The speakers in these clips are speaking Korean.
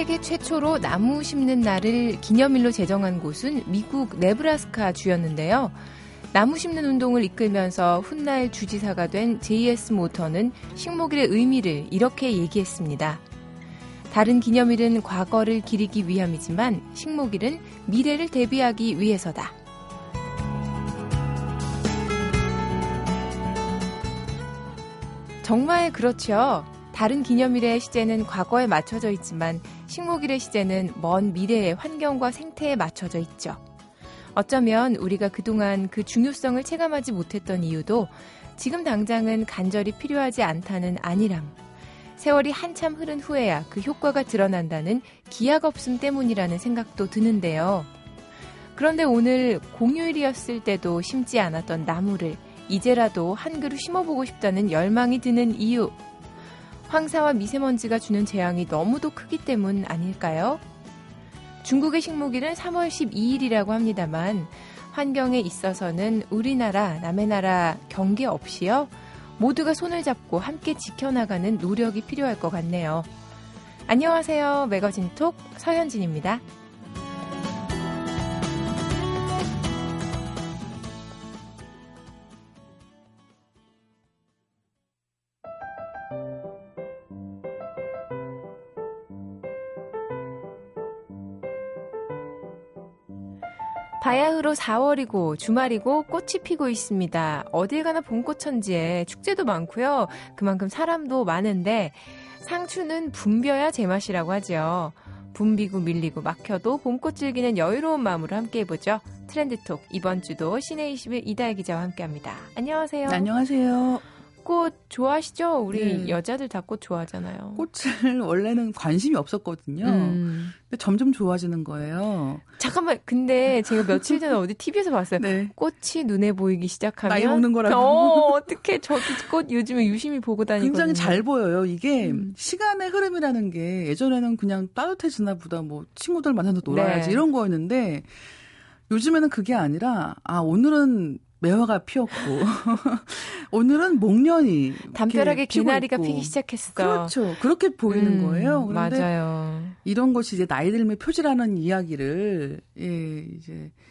세계 최초로 나무 심는 날을 기념일로 제정한 곳은 미국 네브라스카 주였는데요. 나무 심는 운동을 이끌면서 훗날 주지사가 된 JS 모터는 식목일의 의미를 이렇게 얘기했습니다. 다른 기념일은 과거를 기리기 위함이지만 식목일은 미래를 대비하기 위해서다. 정말 그렇죠. 다른 기념일의 시제는 과거에 맞춰져 있지만 식목일의 시제는 먼 미래의 환경과 생태에 맞춰져 있죠. 어쩌면 우리가 그동안 그 중요성을 체감하지 못했던 이유도 지금 당장은 간절히 필요하지 않다는 안일함. 세월이 한참 흐른 후에야 그 효과가 드러난다는 기약 없음 때문이라는 생각도 드는데요. 그런데 오늘 공휴일이었을 때도 심지 않았던 나무를 이제라도 한 그루 심어보고 싶다는 열망이 드는 이유. 황사와 미세먼지가 주는 재앙이 너무도 크기 때문 아닐까요? 중국의 식목일은 3월 12일이라고 합니다만 환경에 있어서는 우리나라, 남의 나라 경계 없이요. 모두가 손을 잡고 함께 지켜나가는 노력이 필요할 것 같네요. 안녕하세요. 매거진 톡 서현진입니다. 바야흐로 4월이고 주말이고 꽃이 피고 있습니다. 어딜 가나 봄꽃천지에 축제도 많고요. 그만큼 사람도 많은데 상추는 붐벼야 제맛이라고 하죠. 붐비고 밀리고 막혀도 봄꽃 즐기는 여유로운 마음으로 함께 해보죠. 트렌드톡 이번 주도 시내 21 이다혜 기자와 함께합니다. 안녕하세요. 네, 안녕하세요. 꽃 좋아하시죠? 우리 네. 여자들 다 꽃 좋아하잖아요. 꽃을 원래는 관심이 없었거든요. 음. 근데 점점 좋아지는 거예요. 잠깐만, 근데 제가 며칠 전에 어디 TV에서 봤어요. 네. 꽃이 눈에 보이기 시작하면 나이 먹는 거라고. 어, 어떻게 저도 꽃 요즘에 유심히 보고 다니거든요. 굉장히 잘 보여요. 이게 음. 시간의 흐름이라는 게 예전에는 그냥 따뜻해지나 보다 뭐 친구들 만나서 놀아야지 네. 이런 거였는데 요즘에는 그게 아니라 아 오늘은 매화가 피었고 오늘은 목련이 담벼락에 개나리가 피기 시작했어. 그렇죠. 그렇게 보이는 음, 거예요. 맞아요. 이런 것이 이제 나이 들면 표지라는 이야기를 예, 이제 그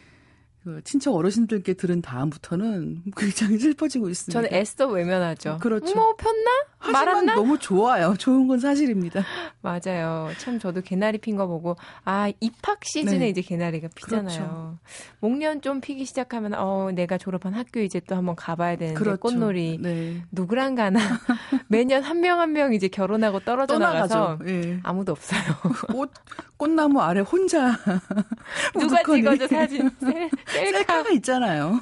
친척 어르신들께 들은 다음부터는 굉장히 슬퍼지고 있습니다. 저는 애써 외면하죠. 그렇죠. 뭐 폈나? 말았나? 너무 좋아요. 좋은 건 사실입니다. 맞아요. 참 저도 개나리 핀 거 보고 아 입학 시즌에 네. 이제 개나리가 피잖아요. 그렇죠. 목련 좀 피기 시작하면 어 내가 졸업한 학교 이제 또 한번 가봐야 되는데 그렇죠. 꽃놀이 네. 누구랑 가나 매년 한 명 한명 이제 결혼하고 떨어져 나가서 네. 아무도 없어요. 꽃 꽃나무 아래 혼자 누가 찍어줘 사진 셀카가 있잖아요.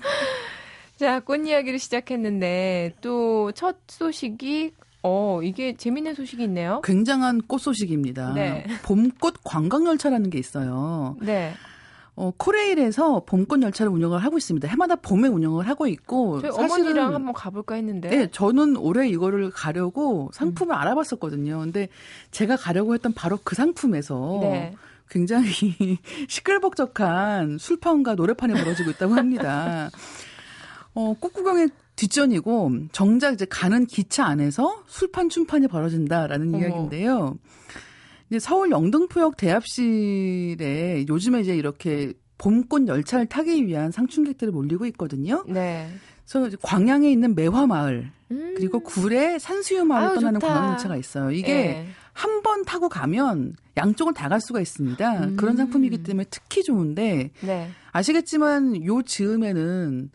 자, 꽃 이야기를 시작했는데 또 첫 소식이 어, 이게 재밌는 소식이 있네요. 굉장한 꽃 소식입니다. 네. 봄꽃 관광 열차라는 게 있어요. 네. 어, 코레일에서 봄꽃 열차를 운영을 하고 있습니다. 해마다 봄에 운영을 하고 있고 저희 어머니랑 한번 가볼까 했는데. 네, 저는 올해 이거를 가려고 상품을 음. 알아봤었거든요. 근데 제가 가려고 했던 바로 그 상품에서 네. 굉장히 시끌벅적한 술판과 노래판이 벌어지고 있다고 합니다. 어, 꽃구경의 뒷전이고 정작 이제 가는 기차 안에서 술판 춤판이 벌어진다라는 어머. 이야기인데요. 이제 서울 영등포역 대합실에 요즘에 이제 이렇게 봄꽃 열차를 타기 위한 상춘객들이 몰리고 있거든요. 네. 그래서 광양에 있는 매화마을 음. 그리고 굴에 산수유 마을 떠나는 광양열차가 있어요. 이게 네. 한 번 타고 가면 양쪽을 다 갈 수가 있습니다. 음. 그런 상품이기 때문에 특히 좋은데 네. 아시겠지만 요 즈음에는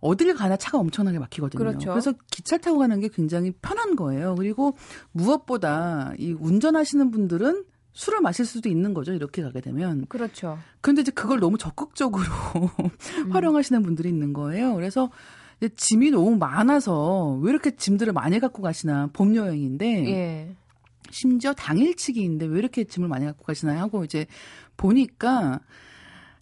어딜 가나 차가 엄청나게 막히거든요. 그렇죠. 그래서 기차 타고 가는 게 굉장히 편한 거예요. 그리고 무엇보다 이 운전하시는 분들은 술을 마실 수도 있는 거죠. 이렇게 가게 되면. 그렇죠. 그런데 이제 그걸 너무 적극적으로 음. 활용하시는 분들이 있는 거예요. 그래서 이제 짐이 너무 많아서 왜 이렇게 짐들을 많이 갖고 가시나 봄 여행인데 예. 심지어 당일치기인데 왜 이렇게 짐을 많이 갖고 가시나 하고 이제 보니까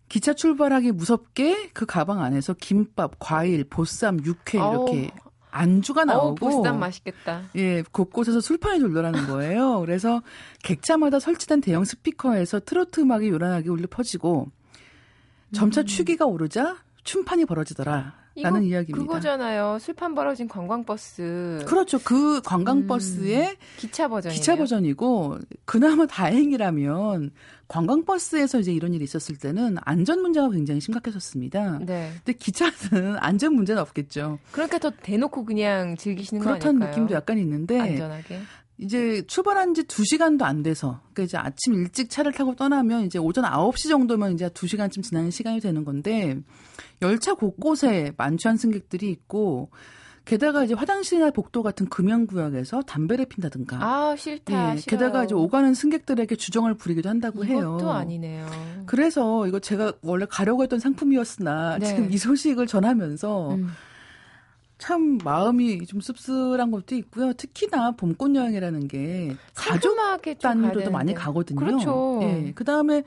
기차 출발하기 무섭게 그 가방 안에서 김밥, 과일, 보쌈, 육회 이렇게 오. 안주가 나오고 어, 보쌈 맛있겠다. 예, 곳곳에서 술판이 돌더라는 거예요. 그래서 객차마다 설치된 대형 스피커에서 트로트 음악이 요란하게 울려 퍼지고 점차 음. 추기가 오르자 춤판이 벌어지더라. 라는 이야기입니다. 그거잖아요. 술판 벌어진 관광버스. 그렇죠. 그 관광버스의 음, 기차 버전 기차 버전이고 그나마 다행이라면 관광버스에서 이제 이런 일이 있었을 때는 안전 문제가 굉장히 심각했었습니다. 네. 근데 기차는 안전 문제는 없겠죠. 그러니까 더 대놓고 그냥 즐기시는 거 아닐까요? 그렇다는 느낌도 약간 있는데 안전하게. 이제 출발한 지 2시간도 안 돼서 그러니까 이제 아침 일찍 차를 타고 떠나면 이제 오전 9시 정도면 이제 2시간쯤 지나는 시간이 되는 건데 열차 곳곳에 만취한 승객들이 있고 게다가 이제 화장실이나 복도 같은 금연 구역에서 담배를 핀다든가. 아, 싫다. 예, 게다가 이제 오가는 승객들에게 주정을 부리기도 한다고 해요. 이것도 아니네요. 그래서 이거 제가 원래 가려고 했던 상품이었으나 네. 지금 이 소식을 전하면서 음. 참 마음이 좀 씁쓸한 것도 있고요. 특히나 봄꽃 여행이라는 게 가족 단위로도 많이 가거든요. 그렇죠. 예. 그다음에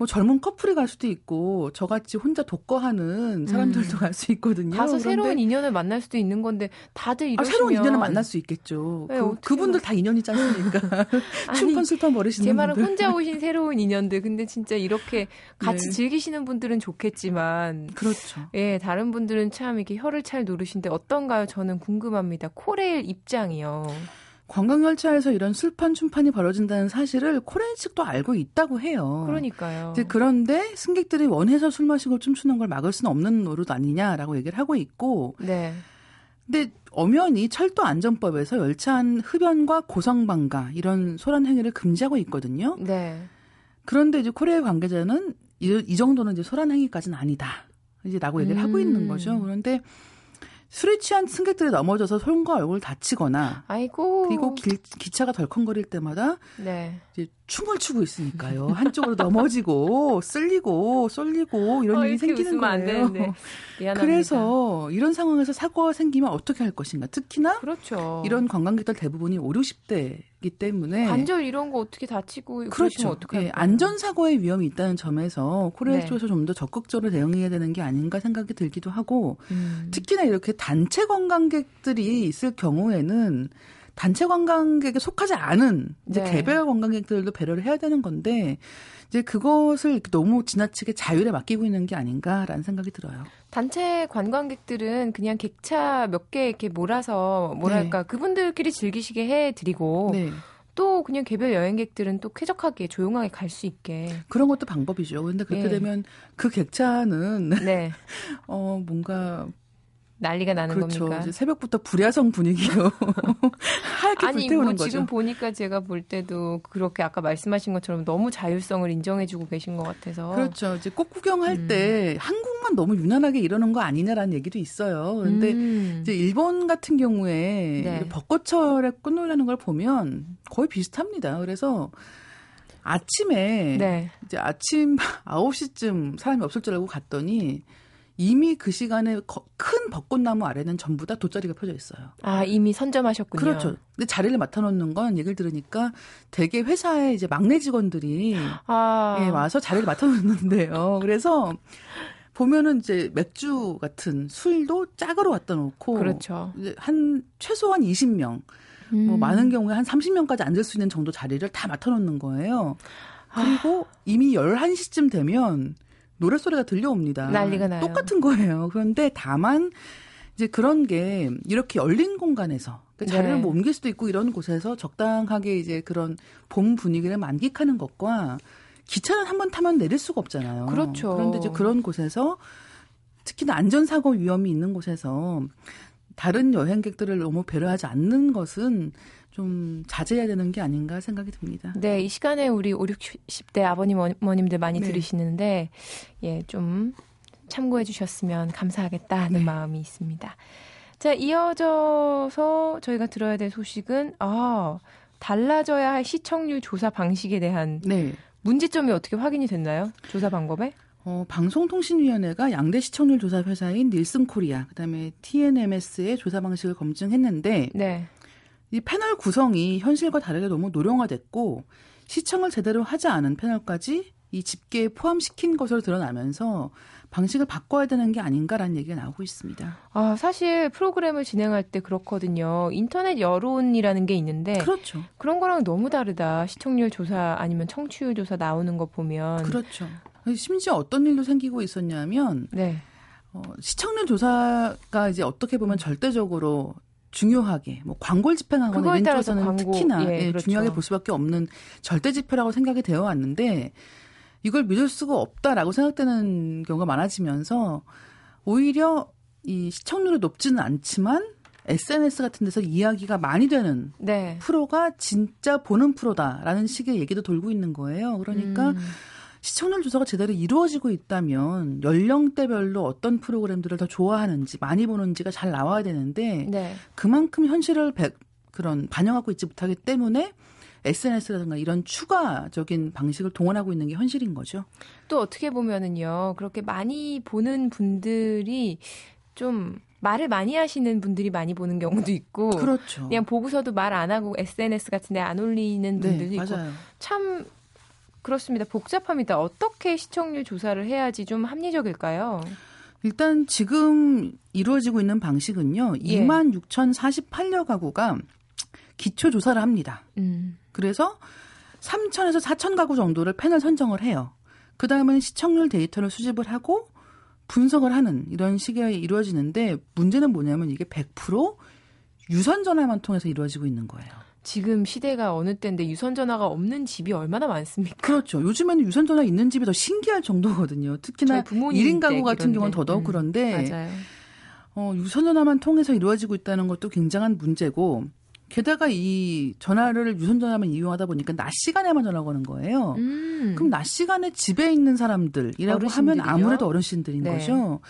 뭐 젊은 커플이 갈 수도 있고 저같이 혼자 독거하는 사람들도 음. 갈 수 있거든요. 가서 새로운 인연을 만날 수도 있는 건데 다들 이러시면 아, 새로운 인연을 만날 수 있겠죠. 네, 그, 그분들 다 인연이 있으니까 춤판 술판 벌이시는 제 말은 혼자 오신 새로운 인연들. 근데 진짜 이렇게 같이 네. 즐기시는 분들은 좋겠지만 그렇죠. 예, 다른 분들은 참 이렇게 눈살을 찌푸리신데 어떤가요? 저는 궁금합니다. 코레일 입장이요. 관광열차에서 이런 술판 춤판이 벌어진다는 사실을 코레일 측도 알고 있다고 해요. 그러니까요. 이제 그런데 승객들이 원해서 술 마시고 춤추는 걸 막을 수는 없는 노릇 아니냐라고 얘기를 하고 있고. 네. 근데 엄연히 철도 안전법에서 열차 안 흡연과 고성방가 이런 소란 행위를 금지하고 있거든요. 네. 그런데 이제 코레일 관계자는 이, 이 정도는 이제 소란 행위까지는 아니다. 이제 라고 얘기를 음. 하고 있는 거죠. 그런데 술에 취한 승객들이 넘어져서 손과 얼굴 다치거나 아이고 그리고 기, 기차가 덜컹거릴 때마다 네. 이제 춤을 추고 있으니까요. 한쪽으로 넘어지고 쓸리고 쏠리고 이런 어, 일이 생기는 거예요. 그래서 이런 상황에서 사고가 생기면 어떻게 할 것인가. 특히나 그렇죠. 이런 관광객들 대부분이 5, 60대이기 때문에 관절 이런 거 어떻게 다치고 그렇죠. 어떻게 예, 안전 사고의 위험이 있다는 점에서 코레아 네. 쪽에서 좀 더 적극적으로 대응해야 되는 게 아닌가 생각이 들기도 하고 음. 특히나 이렇게 단체 관광객들이 있을 경우에는 단체 관광객에 속하지 않은 이제 네. 개별 관광객들도 배려를 해야 되는 건데 이제 그것을 너무 지나치게 자율에 맡기고 있는 게 아닌가라는 생각이 들어요. 단체 관광객들은 그냥 객차 몇 개 이렇게 몰아서 뭐랄까 네. 그분들끼리 즐기시게 해드리고 네. 또 그냥 개별 여행객들은 또 쾌적하게 조용하게 갈 수 있게 그런 것도 방법이죠. 근데 그렇게 네. 되면 그 객차는 네. 어 뭔가 난리가 나는 그렇죠. 겁니까? 새벽부터 불야성 분위기로 하얗게 아니, 불태우는 뭐 거죠. 지금 보니까 제가 볼 때도 그렇게 아까 말씀하신 것처럼 너무 자율성을 인정해주고 계신 것 같아서 그렇죠. 이제 꽃 구경할 음. 때 한국만 너무 유난하게 이러는 거 아니냐라는 얘기도 있어요. 그런데 음. 이제 일본 같은 경우에 네. 벚꽃철에 꽃놀이라는 걸 보면 거의 비슷합니다. 그래서 아침에 네. 이제 아침 9시쯤 사람이 없을 줄 알고 갔더니 이미 그 시간에 큰 벚꽃나무 아래는 전부 다 돗자리가 펴져 있어요. 아, 이미 선점하셨군요. 그렇죠. 근데 자리를 맡아놓는 건 얘기를 들으니까 대개 회사의 이제 막내 직원들이 아. 예, 와서 자리를 맡아놓는데요. 그래서 보면은 이제 맥주 같은 술도 짝으로 갖다 놓고 그렇죠. 한 최소한 20명 뭐 음. 뭐 많은 경우에 한 30명까지 앉을 수 있는 정도 자리를 다 맡아놓는 거예요. 그리고 아. 이미 11시쯤 되면 노랫소리가 들려옵니다. 난리가 나요. 똑같은 거예요. 그런데 다만 이제 그런 게 이렇게 열린 공간에서 그러니까 자리를 네. 뭐 옮길 수도 있고 이런 곳에서 적당하게 이제 그런 봄 분위기를 만끽하는 것과 기차는 한 번 타면 내릴 수가 없잖아요. 그렇죠. 그런데 이제 그런 곳에서 특히나 안전사고 위험이 있는 곳에서 다른 여행객들을 너무 배려하지 않는 것은 좀 자제해야 되는 게 아닌가 생각이 듭니다. 네, 이 시간에 우리 5, 60대 아버님, 어머님들 많이 네. 들으시는데, 예, 좀 참고해 주셨으면 감사하겠다는 네. 마음이 있습니다. 자, 이어져서 저희가 들어야 될 소식은, 아, 달라져야 할 시청률 조사 방식에 대한 네. 문제점이 어떻게 확인이 됐나요? 조사 방법에? 어, 방송통신위원회가 양대 시청률 조사 회사인 닐슨 코리아, 그다음에 TNMS의 조사 방식을 검증했는데 네. 이 패널 구성이 현실과 다르게 너무 노령화됐고 시청을 제대로 하지 않은 패널까지 이 집계에 포함시킨 것으로 드러나면서 방식을 바꿔야 되는 게 아닌가라는 얘기가 나오고 있습니다. 아, 사실 프로그램을 진행할 때 그렇거든요. 인터넷 여론이라는 게 있는데 그렇죠. 그런 거랑 너무 다르다. 시청률 조사 아니면 청취율 조사 나오는 거 보면 그렇죠. 심지어 어떤 일도 생기고 있었냐면 네. 어, 시청률 조사가 이제 어떻게 보면 절대적으로 중요하게 뭐 광고를 집행하거나 이런 쪽에서는 광고, 특히나 예, 예, 그렇죠. 중요하게 볼 수밖에 없는 절대 지표라고 생각이 되어 왔는데 이걸 믿을 수가 없다라고 생각되는 경우가 많아지면서 오히려 이 시청률이 높지는 않지만 SNS 같은 데서 이야기가 많이 되는 네. 프로가 진짜 보는 프로다라는 식의 얘기도 돌고 있는 거예요. 그러니까 음. 시청률 조사가 제대로 이루어지고 있다면 연령대별로 어떤 프로그램들을 더 좋아하는지 많이 보는지가 잘 나와야 되는데 네. 그만큼 현실을 배, 그런 반영하고 있지 못하기 때문에 SNS라든가 이런 추가적인 방식을 동원하고 있는 게 현실인 거죠. 또 어떻게 보면은요, 그렇게 많이 보는 분들이 좀 말을 많이 하시는 분들이 많이 보는 경우도 있고, 그렇죠. 그냥 보고서도 말 안 하고 SNS 같은데 안 올리는 네, 분들도 네, 있고, 참 그렇습니다. 복잡합니다. 어떻게 시청률 조사를 해야지 좀 합리적일까요? 일단 지금 이루어지고 있는 방식은요. 예. 2만 6,048여 가구가 기초 조사를 합니다. 음. 그래서 3천에서 4천 가구 정도를 패널 선정을 해요. 그 다음에는 시청률 데이터를 수집을 하고 분석을 하는 이런 식이 이루어지는데 문제는 뭐냐면 이게 100% 유선 전화만 통해서 이루어지고 있는 거예요. 지금 시대가 어느 때인데 유선 전화가 없는 집이 얼마나 많습니까? 그렇죠. 요즘에는 유선 전화 있는 집이 더 신기할 정도거든요. 특히나 1인 가구 같은 경우는 더더욱 음, 그런데 맞아요. 어, 유선 전화만 통해서 이루어지고 있다는 것도 굉장한 문제고 게다가 이 전화를 유선 전화만 이용하다 보니까 낮 시간에만 전화 거는 거예요. 음. 그럼 낮 시간에 집에 있는 사람들이라고 하면 아무래도 어르신들인 네. 거죠.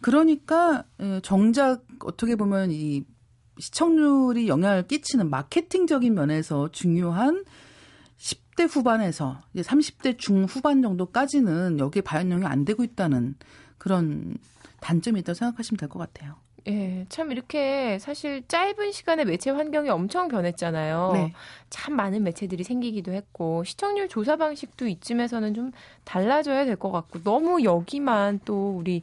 그러니까 정작 어떻게 보면 이 시청률이 영향을 끼치는 마케팅적인 면에서 중요한 10대 후반에서 이제 30대 중후반 정도까지는 여기에 반영이 안 되고 있다는 그런 단점이 있다고 생각하시면 될 것 같아요. 예, 참 이렇게 사실 짧은 시간에 매체 환경이 엄청 변했잖아요. 네. 참 많은 매체들이 생기기도 했고 시청률 조사 방식도 이쯤에서는 좀 달라져야 될 것 같고 너무 여기만 또 우리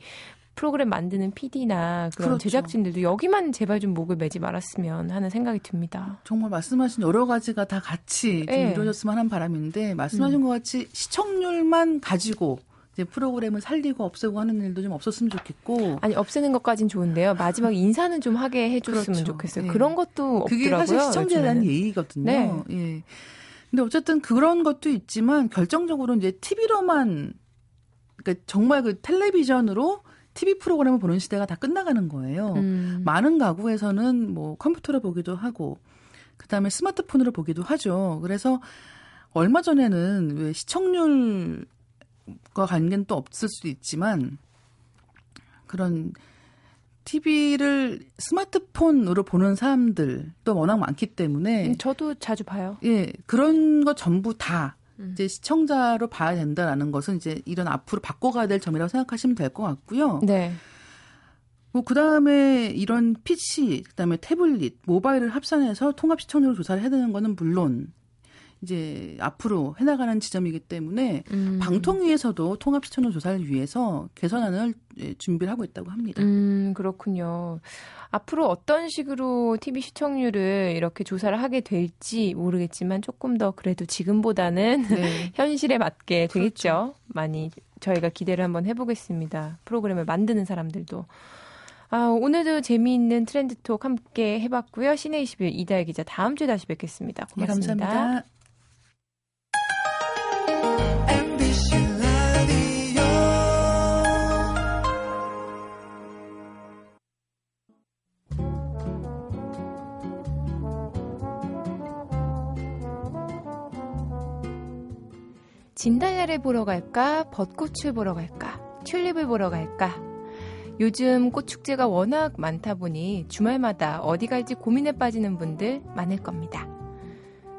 프로그램 만드는 PD나 그런 그렇죠. 제작진들도 여기만 제발 좀 목을 매지 말았으면 하는 생각이 듭니다. 정말 말씀하신 여러 가지가 다 같이 좀 네. 이루어졌으면 하는 바람인데 말씀하신 음. 것 같이 시청률만 가지고 이제 프로그램을 살리고 없애고 하는 일도 좀 없었으면 좋겠고 아니 없애는 것까진 좋은데요 마지막 인사는 좀 하게 해줬으면 그렇죠. 좋겠어요. 네. 그런 것도 그게 없더라고요. 사실 시청자에 대한 예의거든요. 네. 예. 근데 어쨌든 그런 것도 있지만 결정적으로 이제 TV로만 그러니까 정말 그 텔레비전으로 TV 프로그램을 보는 시대가 다 끝나가는 거예요. 음. 많은 가구에서는 뭐 컴퓨터로 보기도 하고 그다음에 스마트폰으로 보기도 하죠. 그래서 얼마 전에는 왜 시청률과 관계는 또 없을 수도 있지만 그런 TV를 스마트폰으로 보는 사람들도 워낙 많기 때문에 음, 저도 자주 봐요. 예, 그런 거 전부 다 음. 이제 시청자로 봐야 된다라는 것은 이제 이런 앞으로 바꿔가야 될 점이라고 생각하시면 될 것 같고요. 네. 뭐 그다음에 이런 PC, 그다음에 태블릿, 모바일을 합산해서 통합 시청률 조사를 해야 되는 거는 물론 이제 앞으로 해나가는 지점이기 때문에 음. 방통위에서도 통합 시청률 조사를 위해서 개선안을 준비를 하고 있다고 합니다. 음, 그렇군요. 앞으로 어떤 식으로 TV 시청률을 이렇게 조사를 하게 될지 모르겠지만 조금 더 그래도 지금보다는 네. 현실에 맞게 되겠죠. 그렇죠. 많이 저희가 기대를 한번 해보겠습니다. 프로그램을 만드는 사람들도. 아, 오늘도 재미있는 트렌드 톡 함께 해봤고요. 시내 21 이다혜 기자 다음 주에 다시 뵙겠습니다. 고맙습니다. 네, 감사합니다. 진달래를 보러 갈까? 벚꽃을 보러 갈까? 튤립을 보러 갈까? 요즘 꽃 축제가 워낙 많다 보니 주말마다 어디 갈지 고민에 빠지는 분들 많을 겁니다.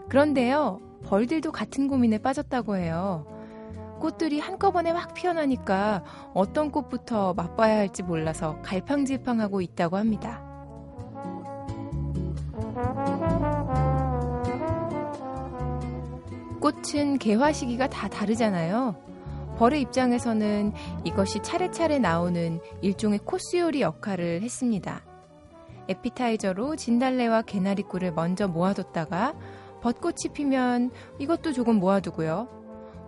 그런데요, 벌들도 같은 고민에 빠졌다고 해요. 꽃들이 한꺼번에 확 피어나니까 어떤 꽃부터 맛봐야 할지 몰라서 갈팡질팡하고 있다고 합니다. 꽃은 개화 시기가 다 다르잖아요. 벌의 입장에서는 이것이 차례차례 나오는 일종의 코스 요리 역할을 했습니다. 에피타이저로 진달래와 개나리꿀을 먼저 모아뒀다가 벚꽃이 피면 이것도 조금 모아두고요.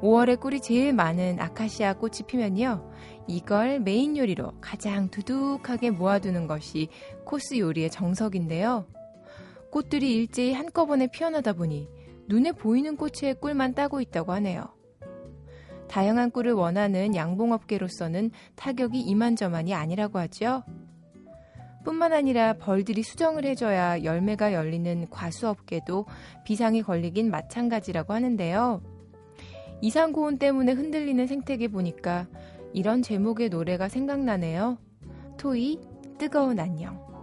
5월에 꿀이 제일 많은 아카시아 꽃이 피면요. 이걸 메인 요리로 가장 두둑하게 모아두는 것이 코스 요리의 정석인데요. 꽃들이 일제히 한꺼번에 피어나다 보니 눈에 보이는 꽃의 꿀만 따고 있다고 하네요. 다양한 꿀을 원하는 양봉업계로서는 타격이 이만저만이 아니라고 하죠. 뿐만 아니라 벌들이 수정을 해줘야 열매가 열리는 과수업계도 비상이 걸리긴 마찬가지라고 하는데요. 이상고온 때문에 흔들리는 생태계 보니까 이런 제목의 노래가 생각나네요. 토이 뜨거운 안녕.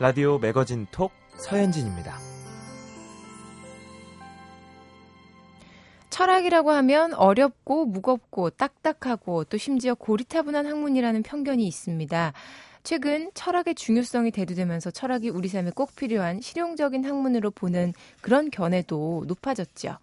라디오 매거진 톡 서현진입니다. 철학이라고 하면 어렵고 무겁고 딱딱하고 또 심지어 고리타분한 학문이라는 편견이 있습니다. 최근 철학의 중요성이 대두되면서 철학이 우리 삶에 꼭 필요한 실용적인 학문으로 보는 그런 견해도 높아졌죠.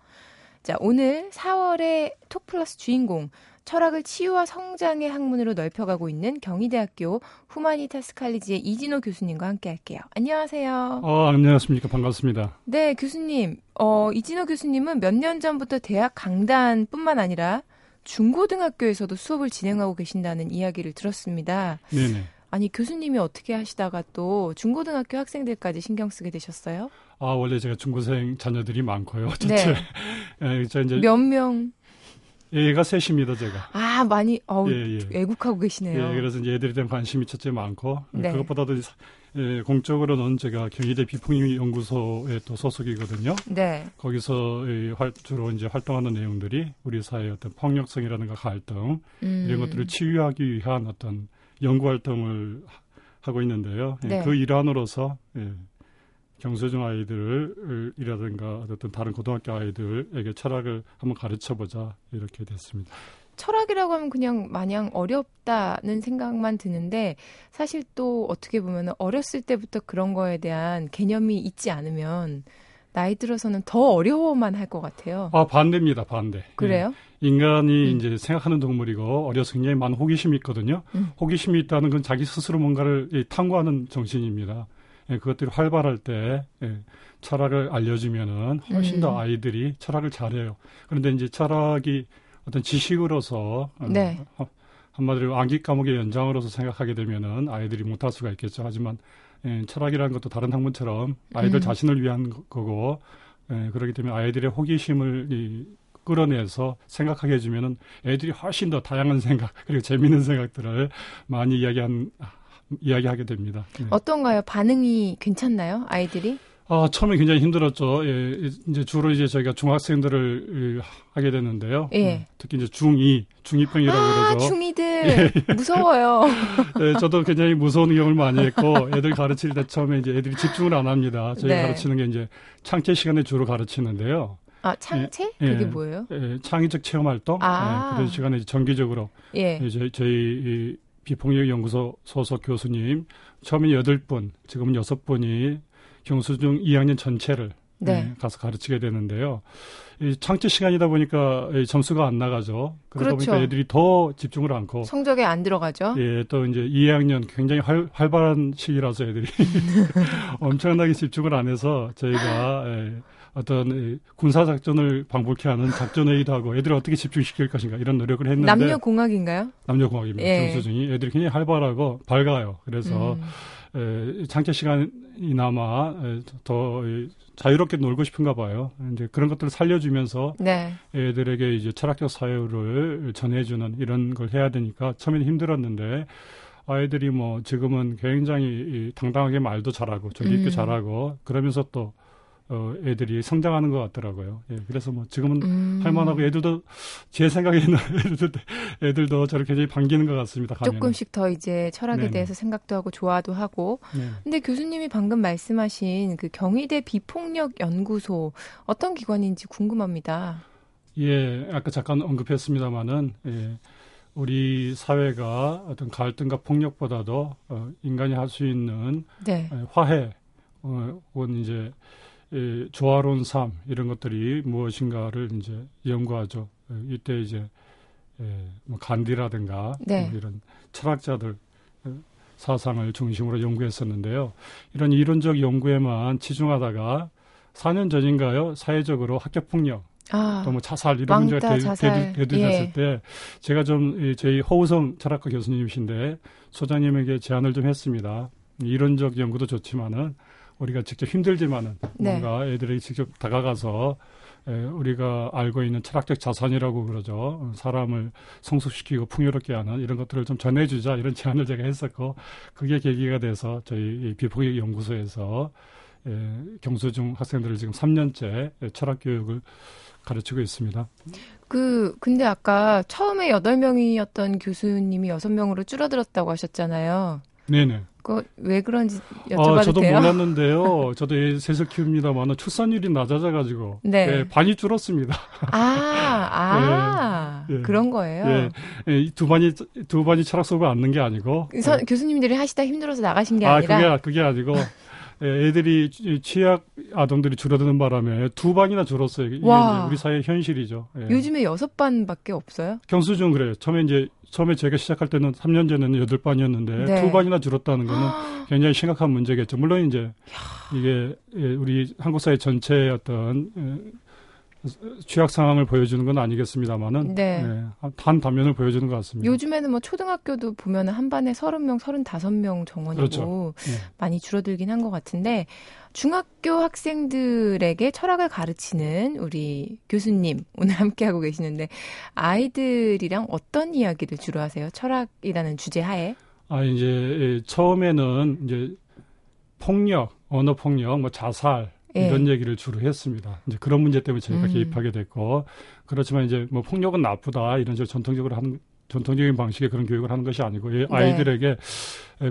자, 오늘 4월의 톡플러스 주인공 철학을 치유와 성장의 학문으로 넓혀가고 있는 경희대학교 후마니타스 칼리지의 이진호 교수님과 함께 할게요. 안녕하세요. 어, 안녕하십니까. 반갑습니다. 네, 교수님. 어, 이진호 교수님은 몇 년 전부터 대학 강단뿐만 아니라 중고등학교에서도 수업을 진행하고 계신다는 이야기를 들었습니다. 네네. 아니, 교수님이 어떻게 하시다가 또 중고등학교 학생들까지 신경 쓰게 되셨어요? 아, 원래 제가 중고생 자녀들이 많고요. 전체. 네. 예, 저 이제 몇 명? 얘가 셋입니다, 제가. 아, 많이, 어우, 예, 예. 애국하고 계시네요. 예, 그래서 이제 애들에 대한 관심이 첫째 많고, 네. 그것보다도 예, 공적으로는 제가 경희대 비폭력 연구소에 또 소속이거든요. 네. 거기서 이 활, 주로 이제 활동하는 내용들이 우리 사회의 어떤 폭력성이라든가 갈등 음. 이런 것들을 치유하기 위한 어떤 연구 활동을 하고 있는데요. 예, 네. 그 일환으로서 예, 경소중 아이들이라든가 어떤 다른 고등학교 아이들에게 철학을 한번 가르쳐 보자 이렇게 됐습니다. 철학이라고 하면 그냥 마냥 어렵다는 생각만 드는데 사실 또 어떻게 보면 어렸을 때부터 그런 거에 대한 개념이 있지 않으면 나이 들어서는 더 어려워만 할 것 같아요. 아 반대입니다, 반대. 그래요? 예. 인간이 음. 이제 생각하는 동물이고 어려서 굉장히 많은 호기심이 있거든요. 음. 호기심이 있다는 건 자기 스스로 뭔가를 탐구하는 정신입니다. 예, 그것들이 활발할 때 예, 철학을 알려주면은 훨씬 더 음. 아이들이 철학을 잘해요. 그런데 이제 철학이 어떤 지식으로서 어, 네. 어, 한마디로 암기 과목의 연장으로서 생각하게 되면은 아이들이 못할 수가 있겠죠. 하지만 예, 철학이라는 것도 다른 학문처럼 아이들 음. 자신을 위한 거고 예, 그렇기 때문에 아이들의 호기심을 이, 끌어내서 생각하게 해주면은 애들이 훨씬 더 다양한 생각 그리고 재미있는 생각들을 많이 이야기한 이야기하게 됩니다. 네. 어떤가요? 반응이 괜찮나요? 아이들이? 아, 처음에 굉장히 힘들었죠. 예, 이제 주로 이제 저희가 중학생들을 하게 됐는데요. 예. 음, 특히 이제 중2, 중2병이라고 아, 그러죠. 중2들. 예. 무서워요. 예, 저도 굉장히 무서운 경험을 많이 했고, 애들 가르칠 때 처음에 이제 애들이 집중을 안 합니다. 저희가 네. 가르치는 게 이제 창체 시간에 주로 가르치는데요. 아, 창체? 예, 그게 뭐예요? 예, 창의적 체험 활동. 아. 예, 그런 시간에 정기적으로. 예. 이제 저희 이 비폭력 연구소 소속 교수님 처음에 여덟 분, 지금은 여섯 분이 경수중 2학년 전체를 네. 네, 가서 가르치게 되는데요. 이 창제 시간이다 보니까 점수가 안 나가죠. 그러다 그렇죠. 보니까 애들이 더 집중을 않고 성적에 안 들어가죠. 예, 또 이제 2학년 굉장히 활, 활발한 시기라서 애들이 엄청나게 집중을 안 해서 저희가 예, 어떤 군사 작전을 방불케 하는 작전 회의도 하고 애들을 어떻게 집중시킬 것인가 이런 노력을 했는데 남녀 공학인가요? 남녀 공학입니다. 예. 경수중이 애들이 굉장히 활발하고 밝아요. 그래서 음. 에, 장체 시간이나마 더 자유롭게 놀고 싶은가 봐요. 이제 그런 것들을 살려주면서 네. 애들에게 이제 철학적 사유를 전해주는 이런 걸 해야 되니까 처음에는 힘들었는데 아이들이 뭐 지금은 굉장히 당당하게 말도 잘하고 저기 있게 음. 잘하고 그러면서 또 어, 애들이 성장하는 것 같더라고요. 예, 그래서 뭐 지금은 음. 할만하고 애들도 제 생각에는 애들도, 애들도 저를 굉장히 반기는 것 같습니다. 가면은. 조금씩 더 이제 철학에 네네. 대해서 생각도 하고 좋아도 하고. 네. 근데 교수님이 방금 말씀하신 그 경희대 비폭력 연구소 어떤 기관인지 궁금합니다. 예, 아까 잠깐 언급했습니다마는 예, 우리 사회가 어떤 갈등과 폭력보다도 어, 인간이 할 수 있는 네. 화해, 어, 혹은 이제 이 조화로운 삶 이런 것들이 무엇인가를 이제 연구하죠. 이때 이제 예, 뭐 간디라든가 네. 뭐 이런 철학자들 어, 사상을 중심으로 연구했었는데요. 이런 이론적 연구에만 치중하다가 4년 전인가요? 사회적으로 학교 폭력 아, 또뭐 자살 이런 문제가 대, 두됐을 예. 때 제가 좀 저희 허우성 철학과 교수님이신데 소장님에게 제안을 좀 했습니다. 이론적 연구도 좋지만은 우리가 직접 힘들지만은 네. 뭔가 애들에게 직접 다가가서 에, 우리가 알고 있는 철학적 자산이라고 그러죠. 사람을 성숙시키고 풍요롭게 하는 이런 것들을 좀 전해주자 이런 제안을 제가 했었고 그게 계기가 돼서 저희 비폭력 연구소에서 에, 경수중 학생들을 지금 3년째 철학 교육을 가르치고 있습니다. 그 근데 아까 처음에 8명이었던 교수님이 6명으로 줄어들었다고 하셨잖아요. 네네. 그왜 그런지 여쭤봐도 아, 저도 돼요? 몰랐는데요. 저도 셋을 키웁니다만 출산율이 낮아져가지고 네. 네, 반이 줄었습니다. 아, 아 네, 그런 거예요. 예, 예, 두 반이 두 반이 철학 수업을 앉는 게 아니고 서, 교수님들이 하시다 힘들어서 나가신 게 아, 아니라 그게 그게 아니고 예, 애들이 취약 아동들이 줄어드는 바람에 두 반이나 줄었어요. 이게 와. 우리 사회 현실이죠. 예. 요즘에 여섯 반밖에 없어요? 경수중 그래요. 처음에 이제 처음에 제가 시작할 때는 3년 전에는 여덟 반이었는데 네. 두 반이나 줄었다는 거는 굉장히 심각한 문제겠죠. 물론 이제 이게 예, 우리 한국 사회 전체의 어떤 취약 상황을 보여주는 건 아니겠습니다만은 네. 네, 단 단면을 보여주는 것 같습니다. 요즘에는 뭐 초등학교도 보면 한 반에 30명, 35명 정원이고 그렇죠. 네. 많이 줄어들긴 한 것 같은데 중학교 학생들에게 철학을 가르치는 우리 교수님 오늘 함께 하고 계시는데 아이들이랑 어떤 이야기를 주로 하세요? 철학이라는 주제 하에? 아 이제 처음에는 이제 폭력, 언어 폭력, 뭐 자살 예. 이런 얘기를 주로 했습니다. 이제 그런 문제 때문에 저희가 음. 개입하게 됐고 그렇지만 이제 뭐 폭력은 나쁘다 이런 식으로 전통적으로 하는 전통적인 방식의 그런 교육을 하는 것이 아니고 네. 아이들에게 네.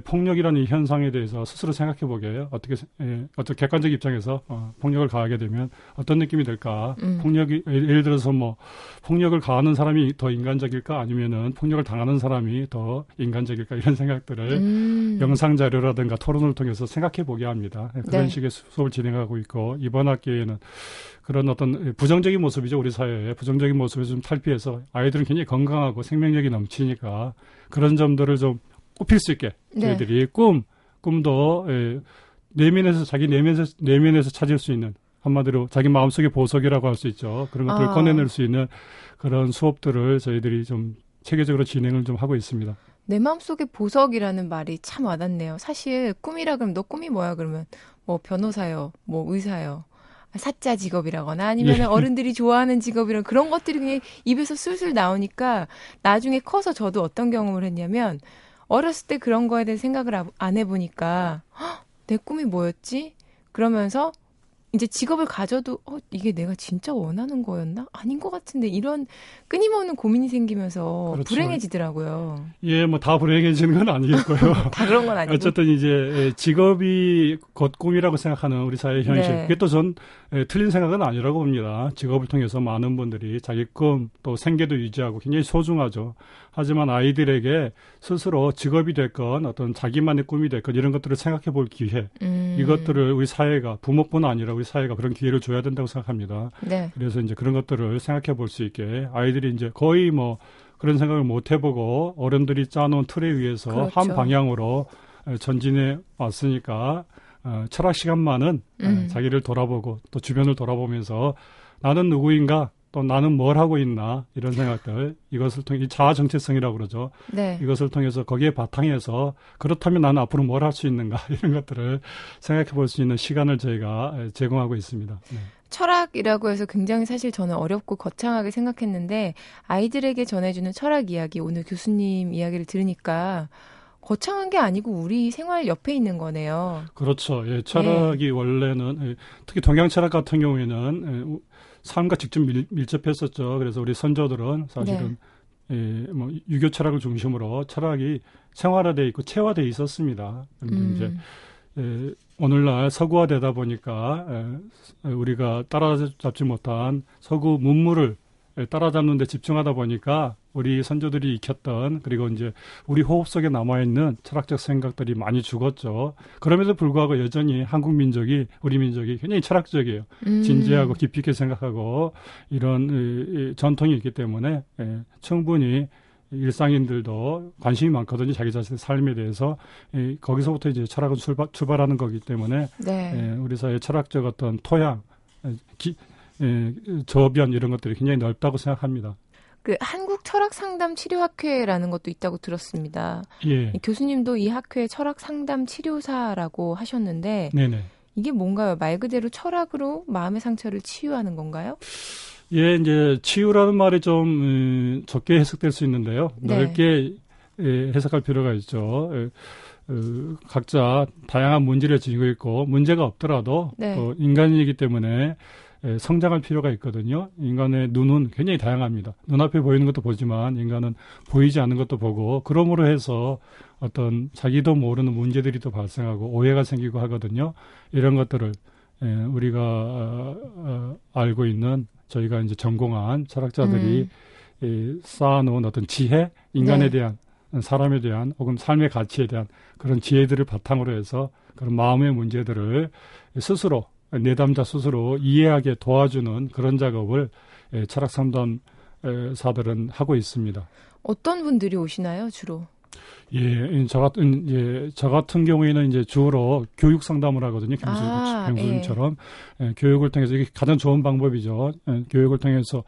폭력이라는 이 현상에 대해서 스스로 생각해 보게 어떻게 예, 어떤 객관적 입장에서 어, 폭력을 가하게 되면 어떤 느낌이 들까? 음. 폭력이 예를 들어서 뭐 폭력을 가하는 사람이 더 인간적일까 아니면은 폭력을 당하는 사람이 더 인간적일까 이런 생각들을 음. 영상 자료라든가 토론을 통해서 생각해 보게 합니다. 예, 그런 네. 식의 수업을 진행하고 있고 이번 학기에는 그런 어떤 부정적인 모습이죠 우리 사회에 부정적인 모습을 좀 탈피해서 아이들은 굉장히 건강하고 생명력이 넘치니까 그런 점들을 좀 꼽힐 수 있게 네. 저희들이 네. 꿈 꿈도 예, 내면에서 자기 내면에서 내면에서 찾을 수 있는 한마디로 자기 마음속의 보석이라고 할 수 있죠 그런 것들을 아. 꺼내낼 수 있는 그런 수업들을 저희들이 좀 체계적으로 진행을 좀 하고 있습니다. 내 마음속의 보석이라는 말이 참 와닿네요. 사실 꿈이라 그러면 너 꿈이 뭐야 그러면 뭐 변호사요, 뭐 의사요, 사자 직업이라거나 아니면 예. 어른들이 좋아하는 직업이런 그런 것들이 그냥 입에서 술술 나오니까 나중에 커서 저도 어떤 경험을 했냐면 어렸을 때 그런 거에 대해 생각을 안 해보니까 내 꿈이 뭐였지? 그러면서 이제 직업을 가져도 어 이게 내가 진짜 원하는 거였나 아닌 것 같은데 이런 끊임없는 고민이 생기면서 그렇죠. 불행해지더라고요. 예, 뭐 다 불행해지는 건 아니겠고요. 다 그런 건 아니고. 어쨌든 이제 예, 직업이 곧 꿈이라고 생각하는 우리 사회 현실. 네. 그게 또전 예, 틀린 생각은 아니라고 봅니다. 직업을 통해서 많은 분들이 자기 꿈 또 생계도 유지하고 굉장히 소중하죠. 하지만 아이들에게 스스로 직업이 됐건 어떤 자기만의 꿈이 됐건 이런 것들을 생각해 볼 기회 음. 이것들을 우리 사회가 부모뿐 아니라 우리 사회가 그런 기회를 줘야 된다고 생각합니다. 네. 그래서 이제 그런 것들을 생각해 볼 수 있게 아이들이 이제 거의 뭐 그런 생각을 못 해보고 어른들이 짜놓은 틀에 의해서 그렇죠. 한 방향으로 전진해 왔으니까 어, 철학 시간만은 음. 자기를 돌아보고 또 주변을 돌아보면서 나는 누구인가 또 나는 뭘 하고 있나 이런 생각들 이것을 통해 자아 정체성이라고 그러죠. 네. 이것을 통해서 거기에 바탕에서 그렇다면 나는 앞으로 뭘 할 수 있는가 이런 것들을 생각해 볼 수 있는 시간을 저희가 제공하고 있습니다. 네. 철학이라고 해서 굉장히 사실 저는 어렵고 거창하게 생각했는데 아이들에게 전해주는 철학 이야기 오늘 교수님 이야기를 들으니까 거창한 게 아니고 우리 생활 옆에 있는 거네요. 그렇죠. 예, 철학이 네. 원래는 예, 특히 동양 철학 같은 경우에는 예, 삶과 직접 밀, 밀접했었죠. 그래서 우리 선조들은 사실은 네. 예, 뭐 유교 철학을 중심으로 철학이 생활화돼 있고 체화돼 있었습니다. 음. 이제 예, 오늘날 서구화되다 보니까 예, 우리가 따라잡지 못한 서구 문물을 따라잡는 데 집중하다 보니까 우리 선조들이 익혔던 그리고 이제 우리 호흡 속에 남아 있는 철학적 생각들이 많이 죽었죠. 그럼에도 불구하고 여전히 한국 민족이 우리 민족이 굉장히 철학적이에요. 음. 진지하고 깊이 있게 생각하고 이런 이, 전통이 있기 때문에 예, 충분히 일상인들도 관심이 많거든요. 자기 자신의 삶에 대해서 이, 거기서부터 이제 철학은 출발, 출발하는 거기 때문에 네. 예, 우리 사회 철학적 어떤 토양, 기, 예, 저변 이런 것들이 굉장히 넓다고 생각합니다. 그 한국 철학 상담 치료학회라는 것도 있다고 들었습니다. 예. 교수님도 이 학회 철학 상담 치료사라고 하셨는데 네네. 이게 뭔가요? 말 그대로 철학으로 마음의 상처를 치유하는 건가요? 예, 이제 치유라는 말이 좀 음, 적게 해석될 수 있는데요. 네. 넓게 예, 해석할 필요가 있죠. 예, 어, 각자 다양한 문제를 지니고 있고 문제가 없더라도 네. 어, 인간이기 때문에 예, 성장할 필요가 있거든요. 인간의 눈은 굉장히 다양합니다. 눈앞에 보이는 것도 보지만 인간은 보이지 않는 것도 보고 그러므로 해서 어떤 자기도 모르는 문제들이 또 발생하고 오해가 생기고 하거든요. 이런 것들을 예, 우리가 어, 어, 알고 있는 저희가 이제 전공한 철학자들이 음. 쌓아놓은 어떤 지혜, 인간에 네. 대한 사람에 대한 혹은 삶의 가치에 대한 그런 지혜들을 바탕으로 해서 그런 마음의 문제들을 스스로 내담자 스스로 이해하게 도와주는 그런 작업을 예, 철학 상담사들은 하고 있습니다. 어떤 분들이 오시나요, 주로? 예, 저 같은 예, 저 같은 경우에는 이제 주로 교육 상담을 하거든요, 김수 아, 교수님처럼 예. 예, 교육을 통해서 이게 가장 좋은 방법이죠. 예, 교육을 통해서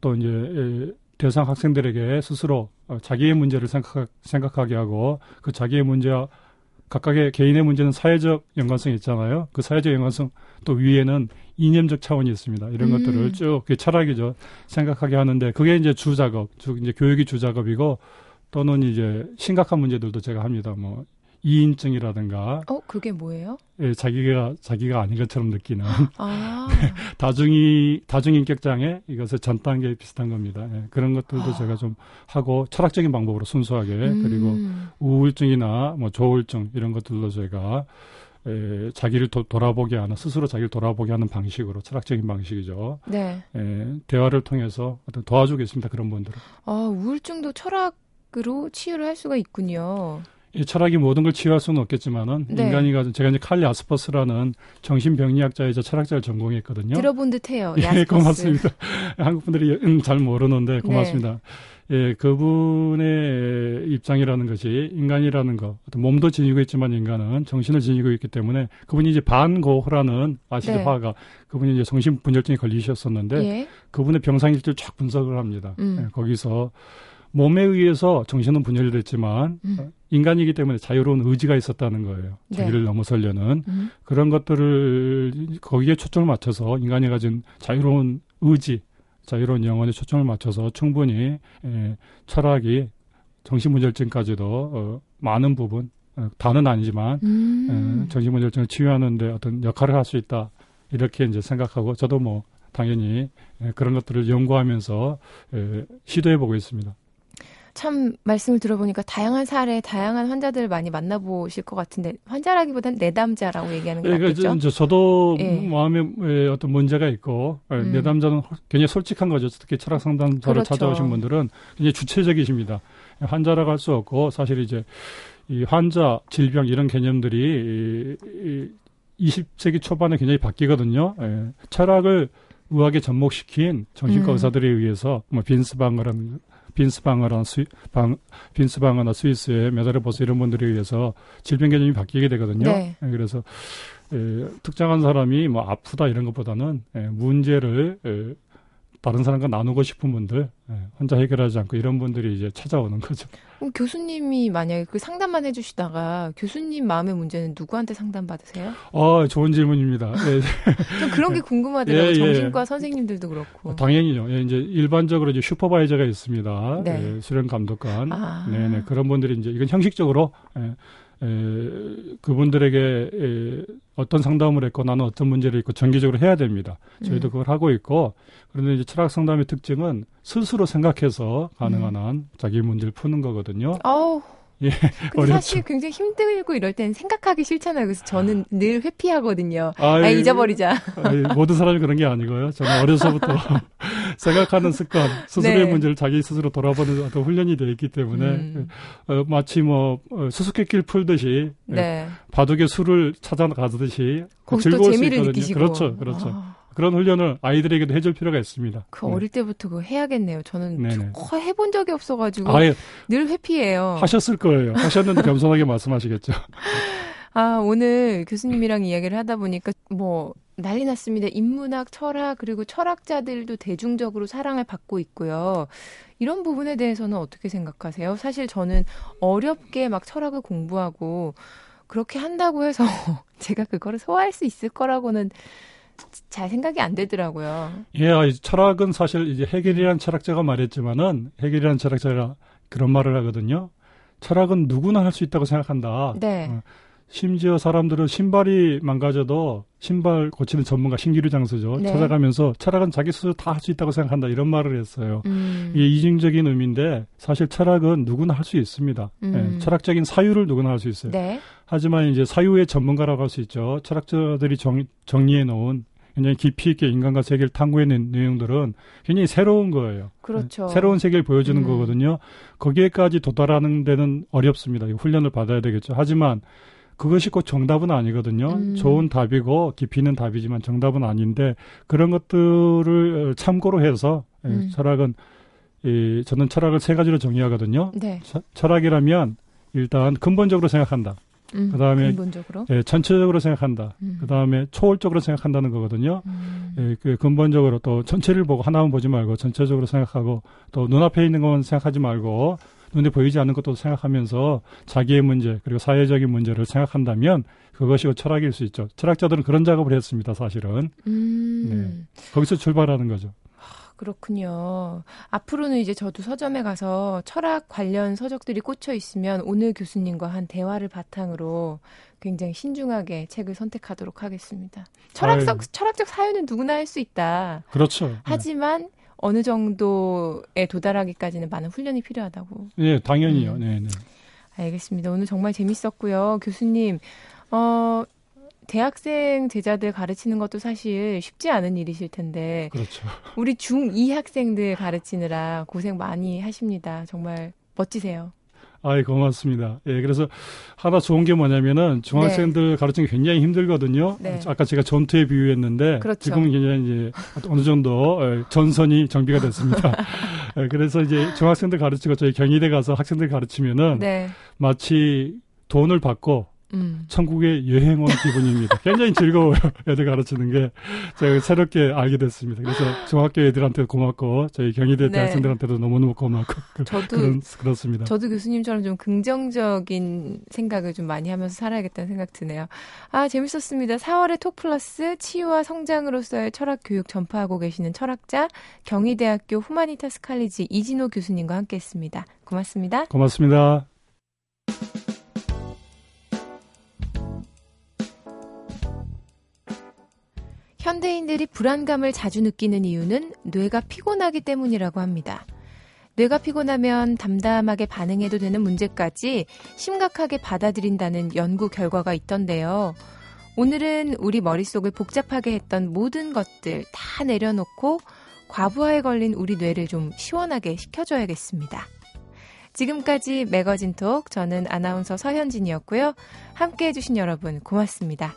또 이제 예, 대상 학생들에게 스스로 어, 자기의 문제를 생각, 생각하게 하고 그 자기의 문제와 각각의 개인의 문제는 사회적 연관성이 있잖아요. 그 사회적 연관성 또 위에는 이념적 차원이 있습니다. 이런 음. 것들을 쭉 철학이죠. 생각하게 하는데 그게 이제 주 작업, 즉 이제 교육이 주 작업이고 또는 이제 심각한 문제들도 제가 합니다. 뭐 이인증이라든가. 어, 그게 뭐예요? 예, 자기가 자기가 아닌 것처럼 느끼는. 아. 다중이 다중인격 장애 이것의 전 단계 비슷한 겁니다. 예, 그런 것들도 아. 제가 좀 하고 철학적인 방법으로 순수하게 음. 그리고 우울증이나 뭐 조울증 이런 것들도 제가 에, 자기를 도, 돌아보게 하는 스스로 자기를 돌아보게 하는 방식으로 철학적인 방식이죠. 네. 에, 대화를 통해서 어떤 도와주겠습니다. 그런 분들은. 아 우울증도 철학으로 치유를 할 수가 있군요. 이 철학이 모든 걸 치유할 수는 없겠지만은 네. 인간이 가진 제가 이제 칼리 아스퍼스라는 정신병리학자이자 철학자를 전공했거든요. 들어본 듯해요. 예, 고맙습니다. 한국 분들이 음, 잘 모르는데 고맙습니다. 네. 예, 그분의 입장이라는 것이 인간이라는 것, 어떤 몸도 지니고 있지만 인간은 정신을 지니고 있기 때문에 그분이 이제 반고흐라는 아시죠 네. 화가 그분이 이제 정신 분열증에 걸리셨었는데 예. 그분의 병상일지를 쫙 분석을 합니다. 음. 예, 거기서 몸에 의해서 정신은 분열됐지만 음. 인간이기 때문에 자유로운 의지가 있었다는 거예요. 네. 자기를 넘어서려는 음. 그런 것들을 거기에 초점을 맞춰서 인간이 가진 자유로운 의지, 자유로운 영혼에 초점을 맞춰서 충분히 에, 철학이 정신분열증까지도 어, 많은 부분 어, 다는 아니지만 음. 에, 정신분열증을 치유하는데 어떤 역할을 할 수 있다 이렇게 이제 생각하고 저도 뭐 당연히 에, 그런 것들을 연구하면서 에, 시도해 보고 있습니다. 참 말씀을 들어보니까 다양한 사례, 다양한 환자들을 많이 만나보실 것 같은데 환자라기보다는 내담자라고 얘기하는 게 예, 그러니까 낫겠죠? 그 저도 예. 마음에 어떤 문제가 있고 예, 음. 내담자는 굉장히 솔직한 거죠. 특히 철학 상담사를 그렇죠. 찾아오신 분들은 굉장히 주체적이십니다. 환자라고 할 수 없고 사실 이제 이 환자, 질병 이런 개념들이 이, 이, 20세기 초반에 굉장히 바뀌거든요. 예, 철학을 의학에 접목시킨 정신과 음. 의사들에 의해서 뭐 빈스 방어라는 빈스 방어나 스 방, 빈스 방어나 스위스의 메다르 보스 이런 분들에 의해서 질병 개념이 바뀌게 되거든요. 네. 예, 그래서 에, 특정한 사람이 뭐 아프다 이런 것보다는 에, 문제를 에, 다른 사람과 나누고 싶은 분들 예, 혼자 해결하지 않고 이런 분들이 이제 찾아오는 거죠. 그럼 교수님이 만약에 그 상담만 해주시다가 교수님 마음의 문제는 누구한테 상담 받으세요? 어, 좋은 질문입니다. 예. 좀 그런 게 궁금하더라고요. 예, 예. 정신과 선생님들도 그렇고. 어, 당연히요. 예, 이제 일반적으로 이제 슈퍼바이저가 있습니다. 네. 예, 수련 감독관. 아. 네네. 그런 분들이 이제 이건 형식적으로 예, 에, 그분들에게 에, 어떤 상담을 했고 나는 어떤 문제를 있고 정기적으로 해야 됩니다. 저희도 음. 그걸 하고 있고 그런데 이제 철학 상담의 특징은 스스로 생각해서 가능한 한 음. 자기 문제를 푸는 거거든요. 아우 예, 근데 어렵죠. 사실 굉장히 힘들고 이럴 땐 생각하기 싫잖아요. 그래서 저는 늘 회피하거든요. 아, 아 잊어버리자. 아, 모든 사람이 그런 게 아니고요. 저는 어려서부터 생각하는 습관, 스스로의 네. 문제를 자기 스스로 돌아보는 어떤 훈련이 되어 있기 때문에 음. 어, 마치 뭐 어, 수수께끼를 풀듯이 예, 네. 바둑에 술을 찾아가듯이 즐거울 수 있거든요. 느끼시고. 그렇죠, 그렇죠. 아. 그런 훈련을 아이들에게도 해줄 필요가 있습니다. 그 네. 어릴 때부터 그거 해야겠네요. 저는 네네. 해본 적이 없어가지고 아예 늘 회피해요. 하셨을 거예요. 하셨는데 겸손하게 말씀하시겠죠. 아 오늘 교수님이랑 이야기를 하다 보니까 뭐 난리 났습니다. 인문학, 철학 그리고 철학자들도 대중적으로 사랑을 받고 있고요. 이런 부분에 대해서는 어떻게 생각하세요? 사실 저는 어렵게 막 철학을 공부하고 그렇게 한다고 해서 제가 그거를 소화할 수 있을 거라고는 잘 생각이 안 되더라고요. 예, 철학은 사실 이제 해결이라는 철학자가 말했지만은 해결이라는 철학자가 그런 말을 하거든요. 철학은 누구나 할 수 있다고 생각한다. 네. 어, 심지어 사람들은 신발이 망가져도 신발 고치는 전문가 신기루 장수죠. 네. 찾아가면서 철학은 자기 스스로 다 할 수 있다고 생각한다. 이런 말을 했어요. 음. 이게 이중적인 의미인데 사실 철학은 누구나 할 수 있습니다. 음. 네, 철학적인 사유를 누구나 할 수 있어요. 네. 하지만 이제 사유의 전문가라고 할 수 있죠. 철학자들이 정, 정리해 놓은 굉장히 깊이 있게 인간과 세계를 탐구해낸 내용들은 굉장히 새로운 거예요. 그렇죠. 새로운 세계를 보여주는 음. 거거든요. 거기에까지 도달하는 데는 어렵습니다. 훈련을 받아야 되겠죠. 하지만 그것이 꼭 정답은 아니거든요. 음. 좋은 답이고 깊이 있는 답이지만 정답은 아닌데 그런 것들을 참고로 해서 예, 음. 철학은 이 저는 철학을 세 가지로 정의하거든요. 네. 철학이라면 일단 근본적으로 생각한다. 음, 그다음에 근본적으로? 예, 전체적으로 생각한다. 음. 그다음에 초월적으로 생각한다는 거거든요. 음. 예, 그 근본적으로 또 전체를 보고 하나만 보지 말고 전체적으로 생각하고 또 눈앞에 있는 것만 생각하지 말고 눈에 보이지 않는 것도 생각하면서 자기의 문제 그리고 사회적인 문제를 생각한다면 그것이 철학일 수 있죠. 철학자들은 그런 작업을 했습니다. 사실은. 음. 네. 거기서 출발하는 거죠. 그렇군요. 앞으로는 이제 저도 서점에 가서 철학 관련 서적들이 꽂혀 있으면 오늘 교수님과 한 대화를 바탕으로 굉장히 신중하게 책을 선택하도록 하겠습니다. 철학적, 아유. 철학적 사유는 누구나 할 수 있다. 그렇죠. 네. 하지만 네. 어느 정도에 도달하기까지는 많은 훈련이 필요하다고. 네, 당연히요. 음. 네, 네. 알겠습니다. 오늘 정말 재밌었고요. 교수님, 어, 대학생 제자들 가르치는 것도 사실 쉽지 않은 일이실 텐데. 그렇죠. 우리 중2 학생들 가르치느라 고생 많이 하십니다. 정말 멋지세요. 아이 고맙습니다. 예, 그래서 하나 좋은 게 뭐냐면은 중학생들 네. 가르치는 게 굉장히 힘들거든요. 네. 아까 제가 전투에 비유했는데 그렇죠. 지금은 굉장히 이제 어느 정도 예, 전선이 정비가 됐습니다. 예, 그래서 이제 중학생들 가르치고 저희 경희대 가서 학생들 가르치면은 네. 마치 돈을 받고 음. 천국에 여행 온 기분입니다. 굉장히 즐거워요. 애들 가르치는 게 제가 새롭게 알게 됐습니다. 그래서 중학교 애들한테 고맙고 저희 경희대 네. 대학생들한테도 너무너무 고맙고 그, 저도 그런, 그렇습니다. 저도 교수님처럼 좀 긍정적인 생각을 좀 많이 하면서 살아야겠다는 생각 드네요. 아 재밌었습니다. 4월의 톡플러스 치유와 성장으로서의 철학 교육 전파하고 계시는 철학자 경희대학교 후마니타스 칼리지 이진호 교수님과 함께했습니다. 고맙습니다. 고맙습니다. 현대인들이 불안감을 자주 느끼는 이유는 뇌가 피곤하기 때문이라고 합니다. 뇌가 피곤하면 담담하게 반응해도 되는 문제까지 심각하게 받아들인다는 연구 결과가 있던데요. 오늘은 우리 머릿속을 복잡하게 했던 모든 것들 다 내려놓고 과부하에 걸린 우리 뇌를 좀 시원하게 식혀줘야겠습니다. 지금까지 매거진 톡 저는 아나운서 서현진이었고요. 함께 해주신 여러분 고맙습니다.